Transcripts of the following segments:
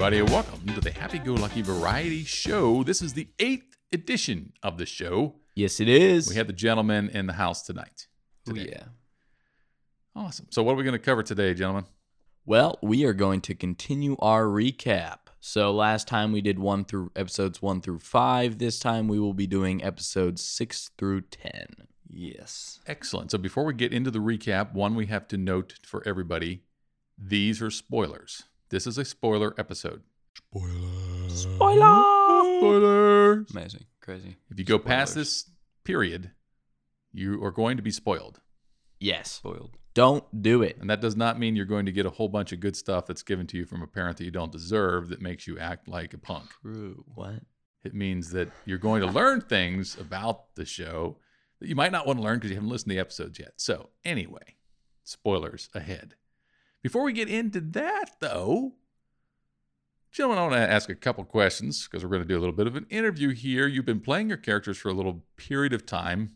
Hey, everybody, welcome to the Happy Go Lucky Variety Show. This is the eighth edition of the show. Yes, it is. We have the gentlemen in the house tonight. Ooh, today. yeah. Awesome. So, what are we going to cover today, gentlemen? Well, we are going to continue our recap. So last time we did one through episodes one through five. This time we will be doing episodes six through ten. Yes. Excellent. So, before we get into the recap, one we have to note for everybody these are spoilers. This is a spoiler episode. Spoiler. Spoiler. Spoilers. Amazing. Crazy. If you go past this period, you are going to be spoiled. Yes. Spoiled. Don't do it. And that does not mean you're going to get a whole bunch of good stuff that's given to you from a parent that you don't deserve that makes you act like a punk. True. What? It means that you're going to learn things about the show that you might not want to learn because you haven't listened to the episodes yet. So, anyway, spoilers ahead. Before we get into that, though, gentlemen, I want to ask a couple questions because we're going to do a little bit of an interview here. You've been playing your characters for a little period of time.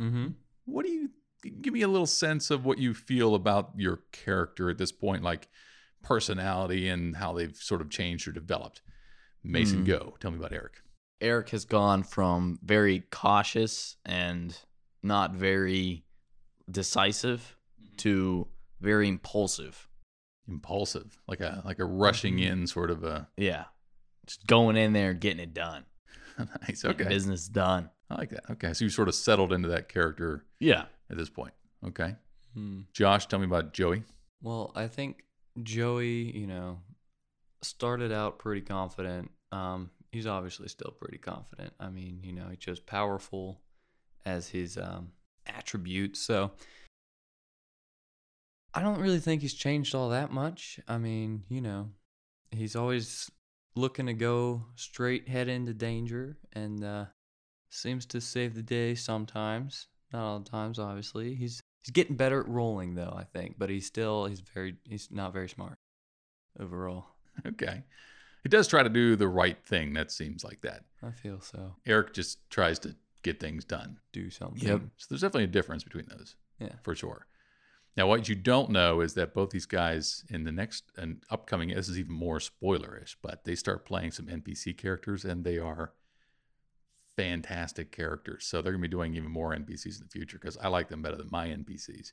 Mm-hmm. What do you give me a little sense of what you feel about your character at this point, like personality and how they've sort of changed or developed? Mason, Hmm. go. Tell me about Eric. Eric has gone from very cautious and not very decisive to very impulsive. Impulsive, like a like a rushing Mm-hmm. in sort of a Yeah. Just going in there, and getting it done. nice. Getting Okay, Business done. I like that. Okay, so you sort of settled into that character Yeah. at this point. Okay, Hmm. Josh, tell me about Joey. Well, I think Joey, you know, started out pretty confident. Um, he's obviously still pretty confident. I mean, you know, he chose powerful as his um, attribute. So I don't really think he's changed all that much. I mean, you know, he's always looking to go straight head into danger and uh, seems to save the day sometimes. Not all the times, obviously. He's he's getting better at rolling though, I think, but he's still he's very he's not very smart overall. Okay, he does try to do the right thing. That seems like that. I feel so. Eric just tries to get things done. Do something. Yep. So there's definitely a difference between those. Yeah. for sure. Now, what you don't know is that both these guys in the next and upcoming, this is even more spoilerish, but they start playing some NPC characters and they are fantastic characters. So they're going to be doing even more NPCs in the future because I like them better than my NPCs.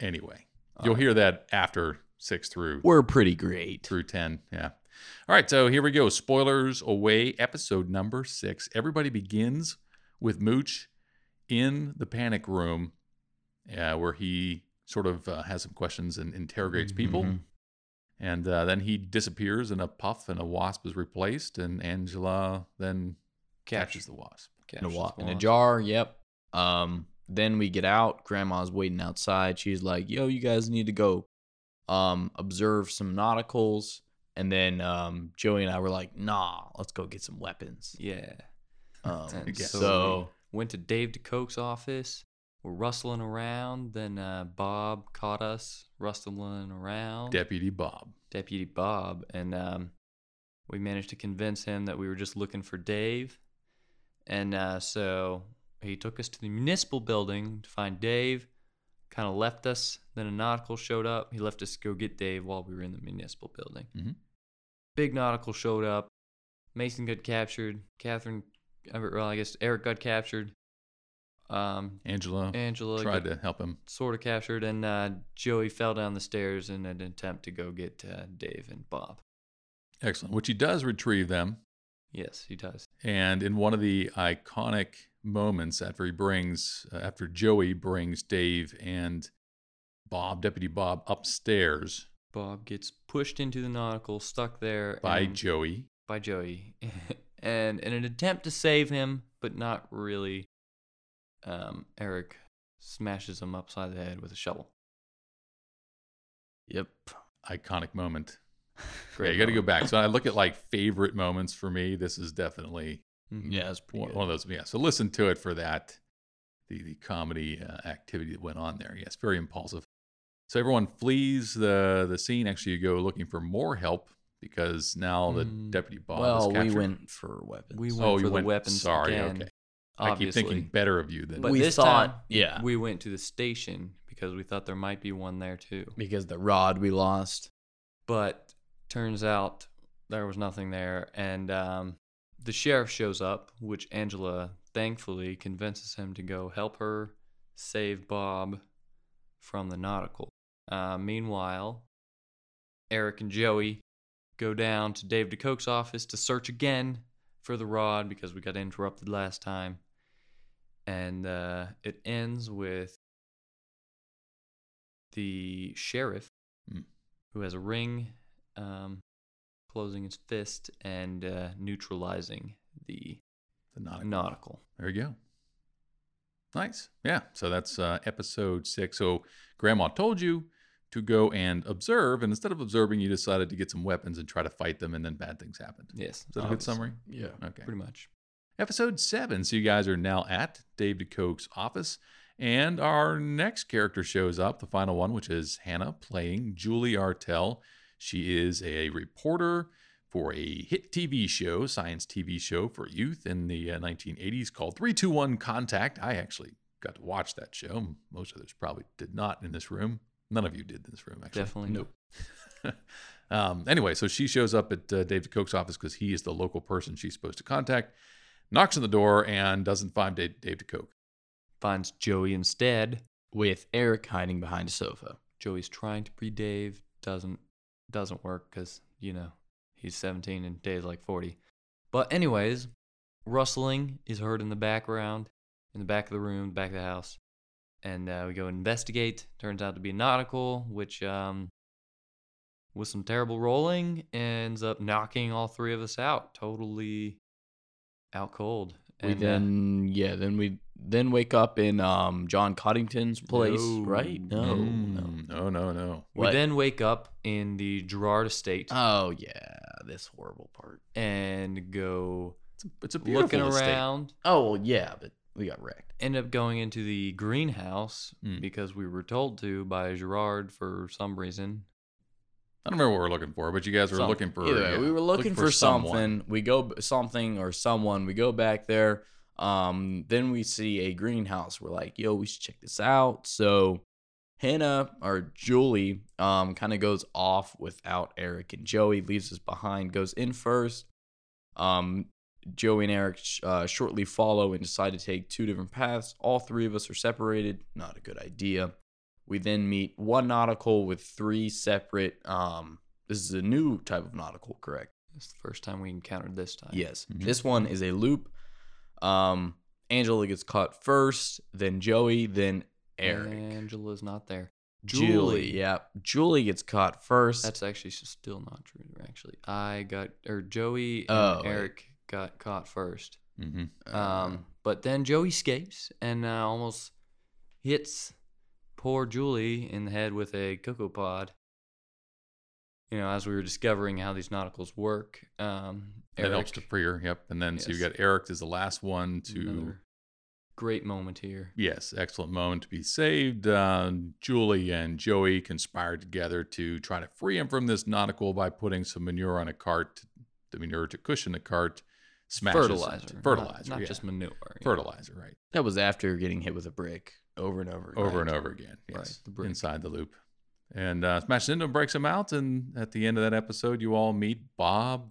Anyway, you'll Alright. hear that after six through We're pretty great. through 10. Yeah. All right. So here we go. Spoilers away. Episode number six. Everybody begins with Mooch in the panic room uh, where he sort of uh, has some questions and interrogates people. Mhm. And uh, then he disappears in a puff and a wasp is replaced. And Angela then catches the wasp. in a, wa- the in a jar. Yep. Um. Then we get out. Grandma's waiting outside. She's like, "Yo, you guys need to go, um, observe some nauticals." And then um, Joey and I were like, "Nah, let's go get some weapons." Yeah. Um, And guess. so Went to Dave DeCoke's office. We're rustling around. Then uh, Bob caught us rustling around. Deputy Bob. Deputy Bob, and um, we managed to convince him that we were just looking for Dave. And uh, so he took us to the municipal building to find Dave. Kind of left us. Then a nautical showed up. He left us to go get Dave while we were in the municipal building. Mhm. Big nautical showed up. Mason got captured. Catherine, uh, well, I guess Eric got captured. Um, Angela Angela tried to help him. sort of captured, and uh, Joey fell down the stairs in an attempt to go get uh, Dave and Bob. Excellent. Which he does retrieve them. Yes, he does. And in one of the iconic moments after he brings, uh, after Joey brings Dave and Bob, Deputy Bob, upstairs Bob gets pushed into the nautical, stuck there by and- Joey. by Joey, and in an attempt to save him, but not really, um, Eric smashes him upside the head with a shovel. yep. Iconic moment. Yeah, Great you got to go back. So I look at like favorite moments for me. This is definitely Mhm. Yeah, it's one, one of those. Yeah. So listen to it for that. The the comedy uh, activity that went on there. Yes, very impulsive. So everyone flees the the scene. Actually, you go looking for more help because now the Mm, deputy Bob is well, we went for weapons. We went Oh, for you the went. weapons Sorry. again. Okay. I keep thinking better of you than But we this thought, time, yeah, we went to the station because we thought there might be one there too. because the rod we lost. but turns out there was nothing there. And um, the sheriff shows up, which Angela thankfully convinces him to go help her save Bob from the nautical. Uh, meanwhile, Eric and Joey go down to Dave DeCoke's office to search again for the rod because we got interrupted last time. And uh, it ends with the sheriff, Hmm. who has a ring, um, closing his fist and uh, neutralizing the The nautical. nautical. There you go. Nice. Yeah. So that's uh, episode six. So grandma told you to go and observe, and instead of observing, you decided to get some weapons and try to fight them, and then bad things happened. Yes. Is that a good summary? Yeah. Okay. Pretty much. Episode seven. So you guys are now at Dave DeCoke's office, and our next character shows up, the final one, which is Hannah playing Julie Artell. She is a reporter for a hit TV show, science TV show for youth in the uh, 1980s called 3-2-1 Contact. I actually got to watch that show. Most others probably did not in this room. None of you did in this room, actually. Definitely. Nope. um, anyway, so she shows up at uh, Dave DeCoke's office because he is the local person she's supposed to contact, knocks on the door, and doesn't find Dave, Dave DeCoke. Finds Joey instead. With Eric hiding behind a sofa. Joey's trying to be Dave. Doesn't doesn't work because you know he's 17 and Dave's like 40. But anyways, rustling is heard in the background, in the back of the room, back of the house, and uh, we go investigate. Turns out to be nautical, which um, with some terrible rolling ends up knocking all three of us out, totally out cold. We And, uh, then yeah, then we then wake up in um John Coddington's place, No. right? No, no. No, no, no. we What? then wake up in the Gerard estate Oh yeah, this horrible part. and go It's a, it's a beautiful looking estate. around. Oh well, yeah, but we got wrecked. End up going into the greenhouse Mm. because we were told to by Gerard for some reason. I don't remember what we're looking for, but you guys were looking for. Either yeah, we were looking, for, someone. something. We go something or someone. We go back there. Um, then we see a greenhouse. We're like, yo, we should check this out. So Hannah or Julie um kind of goes off without Eric and Joey, leaves us behind, goes in first. Um, Joey and Eric uh, shortly follow and decide to take two different paths. All three of us are separated. Not a good idea. We then meet one nautical with three separate. Um, this is a new type of nautical, correct? It's the first time we encountered this time. Yes. Mhm. This one is a loop. Um, Angela gets caught first, then Joey, then Eric. Angela's not there. Julie. Julie. Yeah. Julie gets caught first. That's actually still not true. Actually, I got or Joey and Oh, wait. Eric got caught first. Mhm. Uh, Um, but then Joey escapes and uh, almost hits poor Julie in the head with a cocoa pod. You know, as we were discovering how these nauticals work, um, That helps to free her. Yep. And then so you got Eric as the last one to. another great moment here. Yes, excellent moment to be saved. Uh, Julie and Joey conspired together to try to free him from this nautical by putting some manure on a cart, the manure to cushion the cart, smashes fertilizer, not- fertilizer, not, yeah. just manure. you know. fertilizer, right? that was after getting hit with a brick over and over. Again. over and over again, yes, Right, the inside the loop, and uh, smashes into him, breaks him out, and at the end of that episode, you all meet Bob.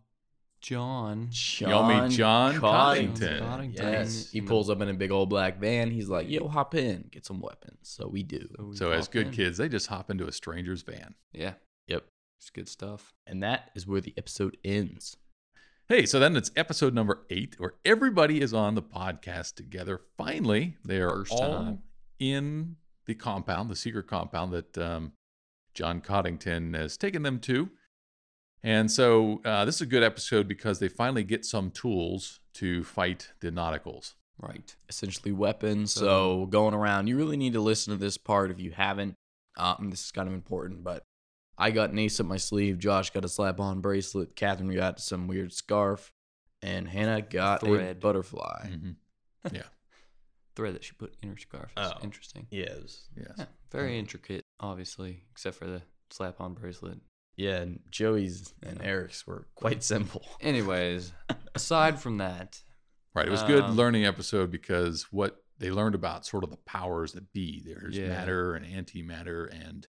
John. Y'all meet John Coddington. Coddington. Yes. He pulls up in a big old black van. He's like, yo, hop in, get some weapons. So we do. we So as good in. kids, they just hop into a stranger's van. Yeah, Yep. it's good stuff. And that is where the episode ends. Hey, so then it's episode number eight, where everybody is on the podcast together. Finally, they are First all time. In the compound, the secret compound that um, John Coddington has taken them to. And so uh, this is a good episode because they finally get some tools to fight the nauticals. Right. essentially weapons. So, So- going around, you really need to listen to this part if you haven't. Um, this is kind of important, but I got an ace up my sleeve. Josh got a slap on bracelet. Catherine got some weird scarf, and Hannah got a Thread. butterfly. Mhm. Thread that she put in her scarf. is Oh. interesting. Yes. Yes. Yeah, very Um, intricate, obviously, except for the slap-on bracelet. Yeah, and Joey's and Eric's were quite simple. Anyways, aside from that, Right. It was a good Um, learning episode because what they learned about sort of the powers that be. There's Yeah. matter and antimatter and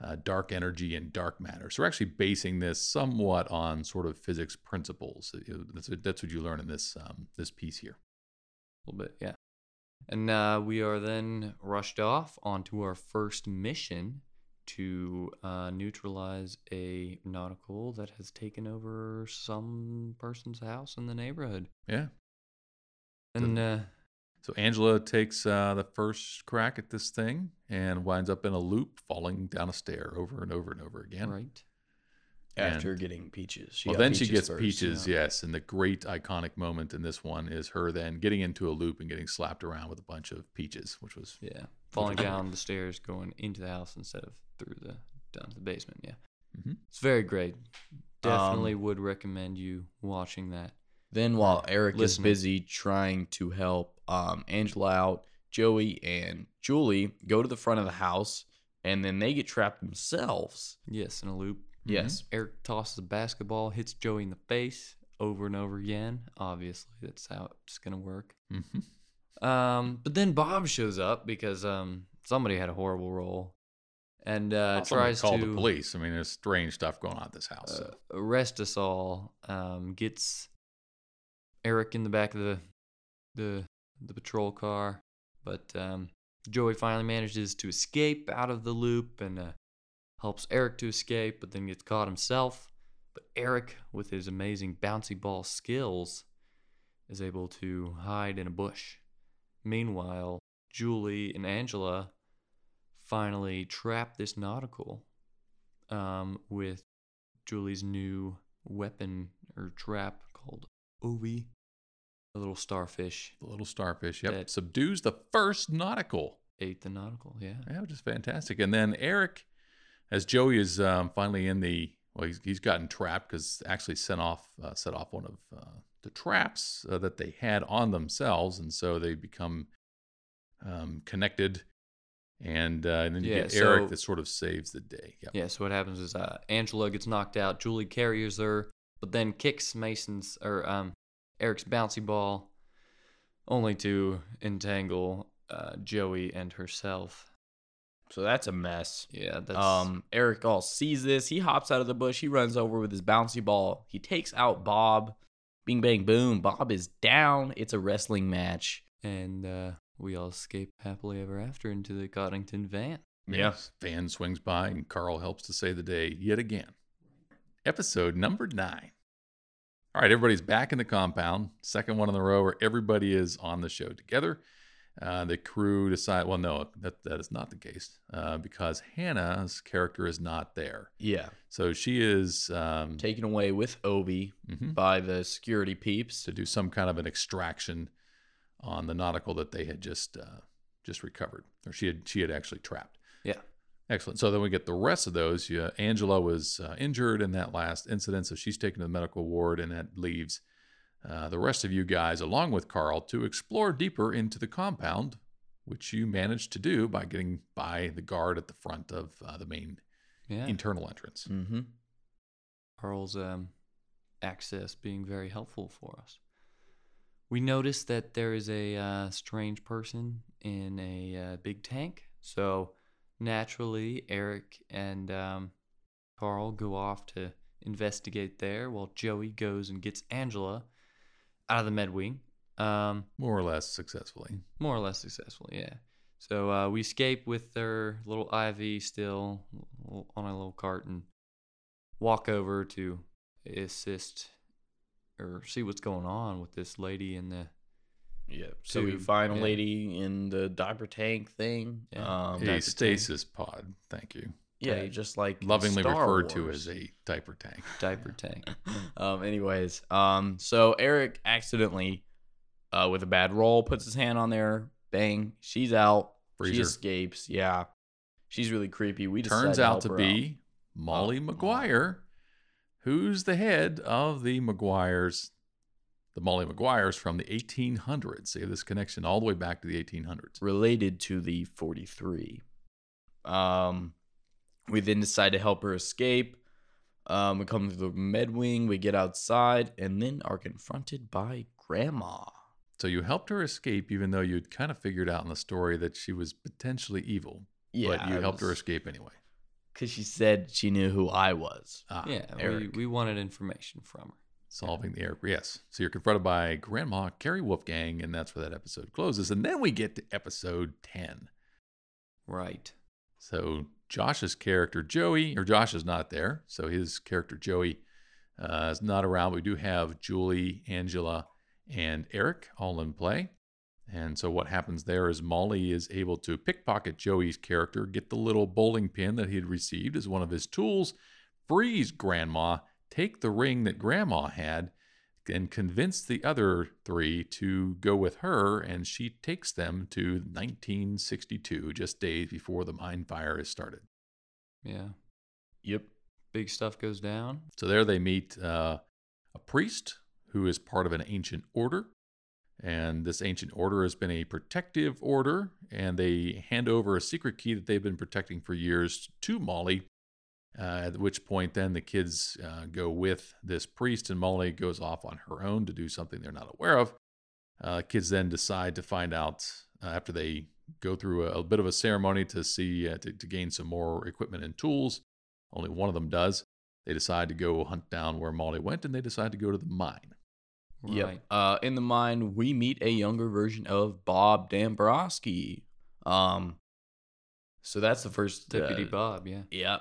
uh, dark energy and dark matter. So we're actually basing this somewhat on sort of physics principles. You know, That's what, that's what you learn in this um, this piece here. A little bit, yeah. And uh, we are then rushed off onto our first mission to uh, neutralize a nautical that has taken over some person's house in the neighborhood. Yeah. And uh, So Angela takes uh, the first crack at this thing and winds up in a loop, falling down a stair over and over and over again. right, After And- getting peaches. She well, got then she gets first. peaches, yes. And the great iconic moment in this one is her then getting into a loop and getting slapped around with a bunch of peaches, which was yeah, falling down the stairs, going into the house instead of through the down to the basement. Yeah, Mhm. it's very great. Definitely Um, would recommend you watching that. Then while Eric Listening. is busy trying to help um, Angela out, Joey and Julie go to the front of the house and then they get trapped themselves. Yes, in a loop. Yes. Eric tosses a basketball, hits Joey in the face over and over again. Obviously, that's how it's gonna work. Mhm. Um, but then Bob shows up because um somebody had a horrible roll, and uh, Well, tries called to the police. I mean, there's strange stuff going on at this house. uh, so. arrest us all. Um, gets Eric in the back of the the the patrol car, but um, Joey finally manages to escape out of the loop and uh, helps Eric to escape, but then gets caught himself. But Eric, with his amazing bouncy ball skills, is able to hide in a bush. Meanwhile, Julie and Angela finally trap this nautical um, with Julie's new weapon or trap called Ovi, a little starfish. The little starfish, yep, That- subdues the first nautical. Ate the nautical, yeah. Yeah, which is fantastic. And then Eric, as Joey is um, finally in the well, he's, he's gotten trapped because actually sent off uh, set off one of uh, the traps uh, that they had on themselves, and so they become um, connected. And, uh, and then you Yeah, get Eric so- that sort of saves the day. Yep. Yeah, so what happens is uh, Angela gets knocked out, Julie carries her, but then kicks Mason's or um, Eric's bouncy ball, only to entangle uh, Joey and herself. So that's a mess. Yeah, that's Um, Eric all sees this. He hops out of the bush. He runs over with his bouncy ball. He takes out Bob. Bing, bang, boom. Bob is down. It's a wrestling match. and uh, we all escape happily ever after into the Coddington van. Yeah. Yes. Van swings by, and Carl helps to save the day yet again. Episode number nine. All right, everybody's back in the compound. Second one in a row where everybody is on the show together. Uh, the crew decide. Well, no, that that is not the case uh, because Hannah's character is not there. Yeah. So she is um, Taken away with Obi mhm, by the security peeps. to do some kind of an extraction on the nautical that they had just uh, just recovered, or she had she had actually trapped. Yeah. Excellent. So then we get the rest of those. Yeah, Angela was uh, injured in that last incident, so she's taken to the medical ward, and that leaves uh, the rest of you guys, along with Carl, to explore deeper into the compound, which you managed to do by getting by the guard at the front of uh, the main Yeah. internal entrance. Mm-hmm. Carl's um, access being very helpful for us. We notice that there is a uh, strange person in a uh, big tank. So naturally, Eric and um, Carl go off to investigate there while Joey goes and gets Angela out of the med wing. Um, More or less successfully. more or less successfully, yeah. So uh, we escape with their little IV still on a little cart and walk over to assist or see what's going on with this lady in the Yeah. So we To- find a yeah. lady in the diaper tank thing. Yeah. Um, a diaper tank. stasis pod. Thank you. Yeah, just like Lovingly Star referred to as a diaper tank. diaper tank. um, anyways, um, so Eric accidentally, uh, with a bad roll, puts his hand on there. Bang, she's out. She escapes. Yeah, she's really creepy. We turns out to be Molly Oh, McGuire, who's the head of the McGuires, the Molly Maguires from the 1800s. They have this connection all the way back to the 1800s. related to the 43. Um, we then decide to help her escape. Um, we come to the med wing. We get outside, and then are confronted by Grandma. So you helped her escape, even though you'd kind of figured out in the story that she was potentially evil. Yeah, but you it helped her escape anyway. because she said she knew who I was. Ah, yeah, we, Eric. we wanted information from her. solving the Eric. Yes. So you're confronted by Grandma Carrie Wolfgang, and that's where that episode closes. And then we get to episode 10. Right. So Josh's character Joey, or Josh is not there, so his character Joey uh, is not around. We do have Julie, Angela, and Eric all in play. And so what happens there is Molly is able to pickpocket Joey's character, get the little bowling pin that he had received as one of his tools, freeze Grandma, take the ring that Grandma had, and convince the other three to go with her. And she takes them to 1962, just days before the mine fire is started. Yeah. Yep. Big stuff goes down. So there they meet uh, a priest who is part of an ancient order. And this ancient order has been a protective order, and they hand over a secret key that they've been protecting for years to Molly. Uh, at which point, then the kids uh, go with this priest, and Molly goes off on her own to do something they're not aware of. Uh, kids then decide to find out uh, after they go through a, a bit of a ceremony to see uh, to, to gain some more equipment and tools. Only one of them does. They decide to go hunt down where Molly went, and they decide to go to the mine. Yep. Right. Uh, in the mine, we meet a younger version of Bob Dambrowski. Um, so that's the first Deputy uh, Bob, yeah. Yep.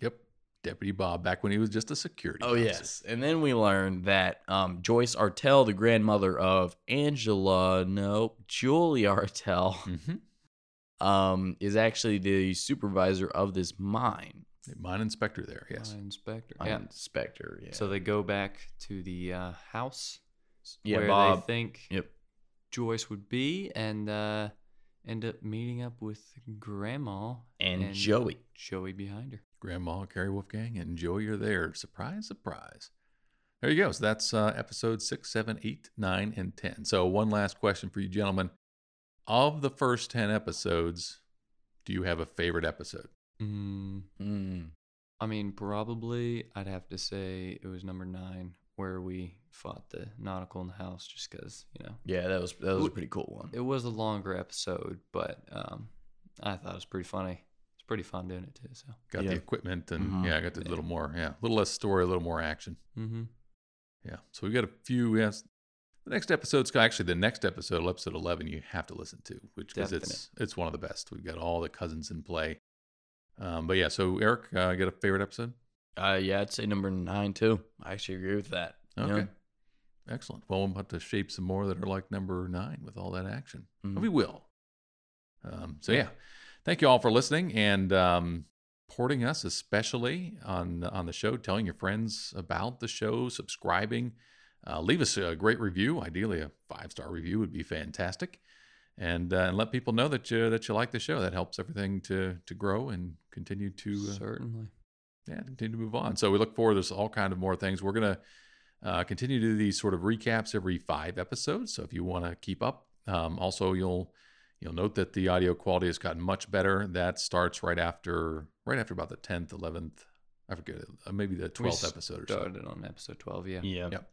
Yep, Deputy Bob, back when he was just a security. Oh officer. yes, and then we learned that um, Joyce Artell, the grandmother of Angela, no, Julie Artell, Mhm. um, is actually the supervisor of this mine. Mine inspector there. Yes. Mine inspector. Mine yeah. inspector. Yeah. So they go back to the uh, house yeah, where Bob. they think Yep. Joyce would be and uh, end up meeting up with Grandma And, Joey. Joey behind her. Grandma, Carrie Wolfgang, and Joey are there. Surprise, surprise. There you go. So that's uh, episode six, seven, eight, nine, and 10. So, one last question for you, gentlemen. Of the first 10 episodes, do you have a favorite episode? Mm, Mm. I mean, probably I'd have to say it was number nine where we fought the nautical in the house just because, you know, Yeah, that was that was a pretty cool one. it was a longer episode, but um, I thought it was pretty funny. It's pretty fun doing it too. So, Got Yeah. the equipment and Mhm. yeah, I got the Yeah. little more, yeah, a little less story, a little more action. mm-hmm. Yeah. So we've got a few. Yes. The next episode's actually the next episode, episode eleven. You have to listen to, which because it's it's one of the best. We've got all the cousins in play. Um, but yeah. So Eric, uh, get a favorite episode? Uh, yeah, I'd say number nine too. I actually agree with that. you know? Okay. Excellent. Well, we'll have to shape some more that are like number nine with all that action. Mhm. We will. Um, so yeah, thank you all for listening and um, supporting us, especially on on the show. Telling your friends about the show, subscribing, uh, leave us a great review. Ideally, a five star review would be fantastic, and, uh, and let people know that you that you like the show. That helps everything to to grow and continue to uh, certainly. yeah, continue to move on. So we look forward. There's all kind of more things. We're gonna uh, continue to do these sort of recaps every five episodes. So if you want to keep up, um, also you'll you'll note that the audio quality has gotten much better. That starts right after right after about the tenth, eleventh. I forget uh, maybe the twelfth episode or so. Started on episode 12, yeah. Yeah. Yep.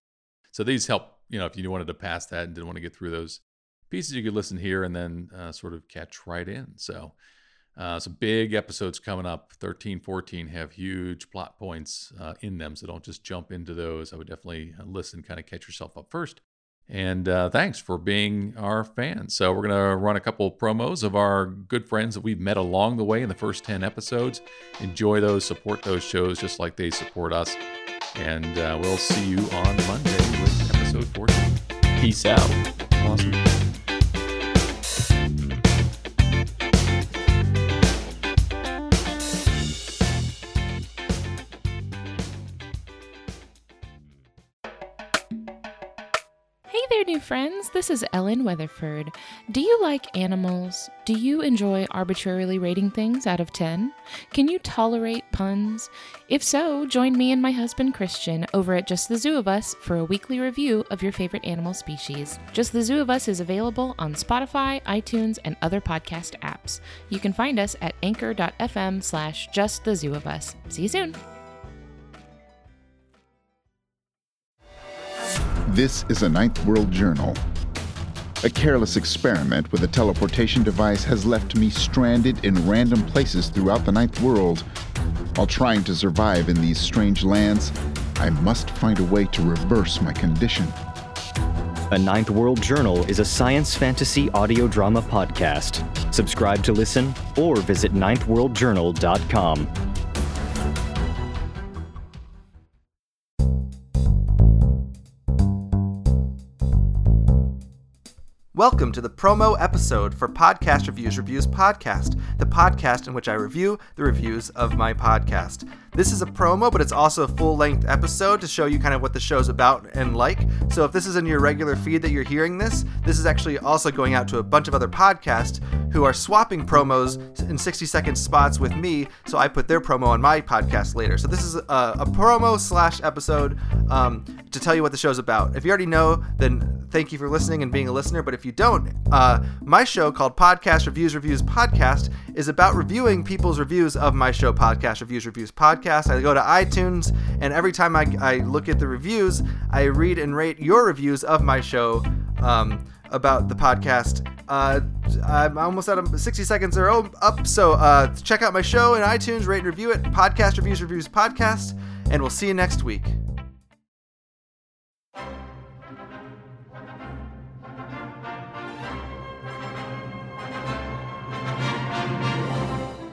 So these help. You know, if you wanted to pass that and didn't want to get through those pieces, you could listen here and then uh, sort of catch right in. So. Uh, some big episodes coming up 13 14 have huge plot points uh, in them so don't just jump into those i would definitely uh, listen kind of catch yourself up first and uh, thanks for being our fans so we're going to run a couple of promos of our good friends that we've met along the way in the first 10 episodes enjoy those support those shows just like they support us and uh, we'll see you on monday with episode 14 Peace out. Awesome. Friends. This is Ellen Weatherford. Do you like animals? Do you enjoy arbitrarily rating things out of 10? Can you tolerate puns? If so, join me and my husband Christian over at Just the Zoo of Us for a weekly review of your favorite animal species. Just the Zoo of Us is available on Spotify, iTunes, and other podcast apps. You can find us at anchor.fm slash just the zoo of us. See you soon. This is a Ninth World Journal. A careless experiment with a teleportation device has left me stranded in random places throughout the Ninth World. While trying to survive in these strange lands, I must find a way to reverse my condition. A Ninth World Journal is a science fantasy audio drama podcast. Subscribe to listen or visit ninthworldjournal.com. Welcome to the promo episode for Podcast Reviews Reviews Podcast, the podcast in which I review the reviews of my podcast. This is a promo, but it's also a full length episode to show you kind of what the show's about and like. So if this is in your regular feed that you're hearing this, this is actually also going out to a bunch of other podcasts who are swapping promos in 60 second spots with me. So I put their promo on my podcast later. So this is a, a promo slash episode um, to tell you what the show's about. If you already know, then thank you for listening and being a listener. But if you don't, uh, my show called Podcast Reviews Reviews Podcast is about reviewing people's reviews of my show, Podcast Reviews Reviews Podcast. I go to iTunes, and every time I, I look at the reviews, I read and rate your reviews of my show um, about the podcast. Uh, I'm almost out of 60 seconds are up, so uh, check out my show in iTunes, rate and review it. Podcast Reviews Reviews Podcast, and we'll see you next week.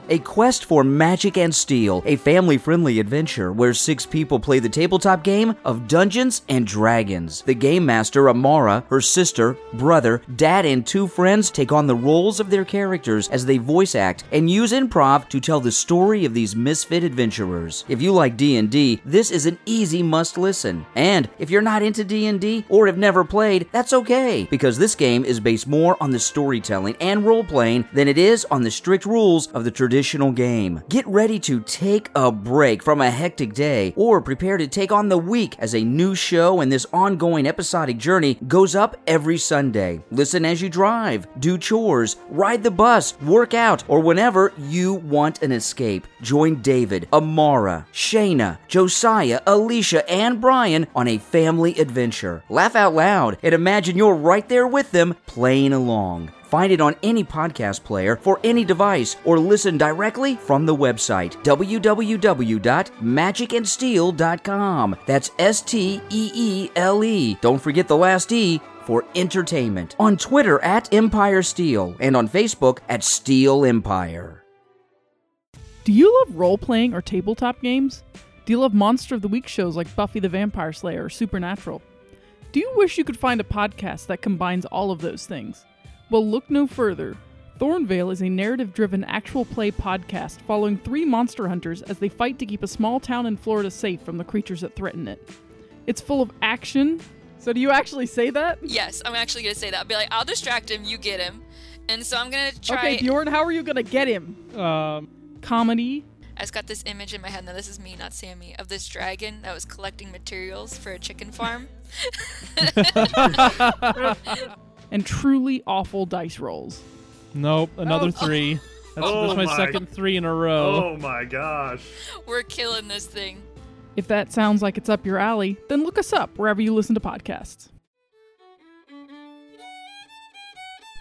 A quest for magic and steel, a family friendly adventure where six people play the tabletop game of Dungeons and Dragons. The game master, Amara, her sister, brother, dad, and two friends take on the roles of their characters as they voice act and use improv to tell the story of these misfit adventurers. If you like D&D, this is an easy must listen. And if you're not into D&D or have never played, that's okay because this game is based more on the storytelling and role playing than it is on the strict rules of the traditional game. Get ready to take a break from a hectic day or prepare to take on the week as a new show and this ongoing episodic journey goes up every Sunday. Listen as you drive, do chores, ride the bus, work out, or whenever you want an escape. Join David, Amara, Shayna, Josiah, Alicia, and Brian on a family adventure. Laugh out loud and imagine you're right there with them playing along. Find it on any podcast player for any device or listen directly from the website www.magicandsteele.com. That's S T E E L E. Don't forget the last E for entertainment. On Twitter at Empire Steel and on Facebook at Steel Empire. Do you love role playing or tabletop games? Do you love Monster of the Week shows like Buffy the Vampire Slayer or Supernatural? Do you wish you could find a podcast that combines all of those things? Well, look no further. Thornvale is a narrative driven actual play podcast following three monster hunters as they fight to keep a small town in Florida safe from the creatures that threaten it. It's full of action. So, do you actually say that? Yes, I'm actually gonna say that. I'll be like, I'll distract him, you get him. And so I'm gonna try. Okay, Bjorn, how are you gonna get him? Um, comedy. I just got this image in my head. Now this is me, not Sammy, of this dragon that was collecting materials for a chicken farm. and truly awful dice rolls. Nope, another Oh. three. That's, Oh that's my, my- second three in a row. Oh my gosh. We're killing this thing. If that sounds like it's up your alley, then look us up wherever you listen to podcasts.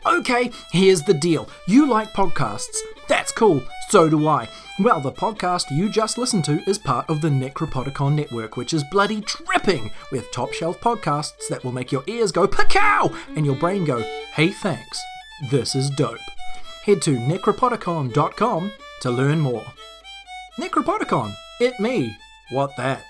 Okay, here's the deal. You like podcasts. That's cool. So do I. Well, the podcast you just listened to is part of the Necropodicon network, which is bloody dripping with top shelf podcasts that will make your ears go pacow and your brain go, hey, thanks. This is dope. Head to necropodicon.com to learn more. Necropodicon, it me. What that?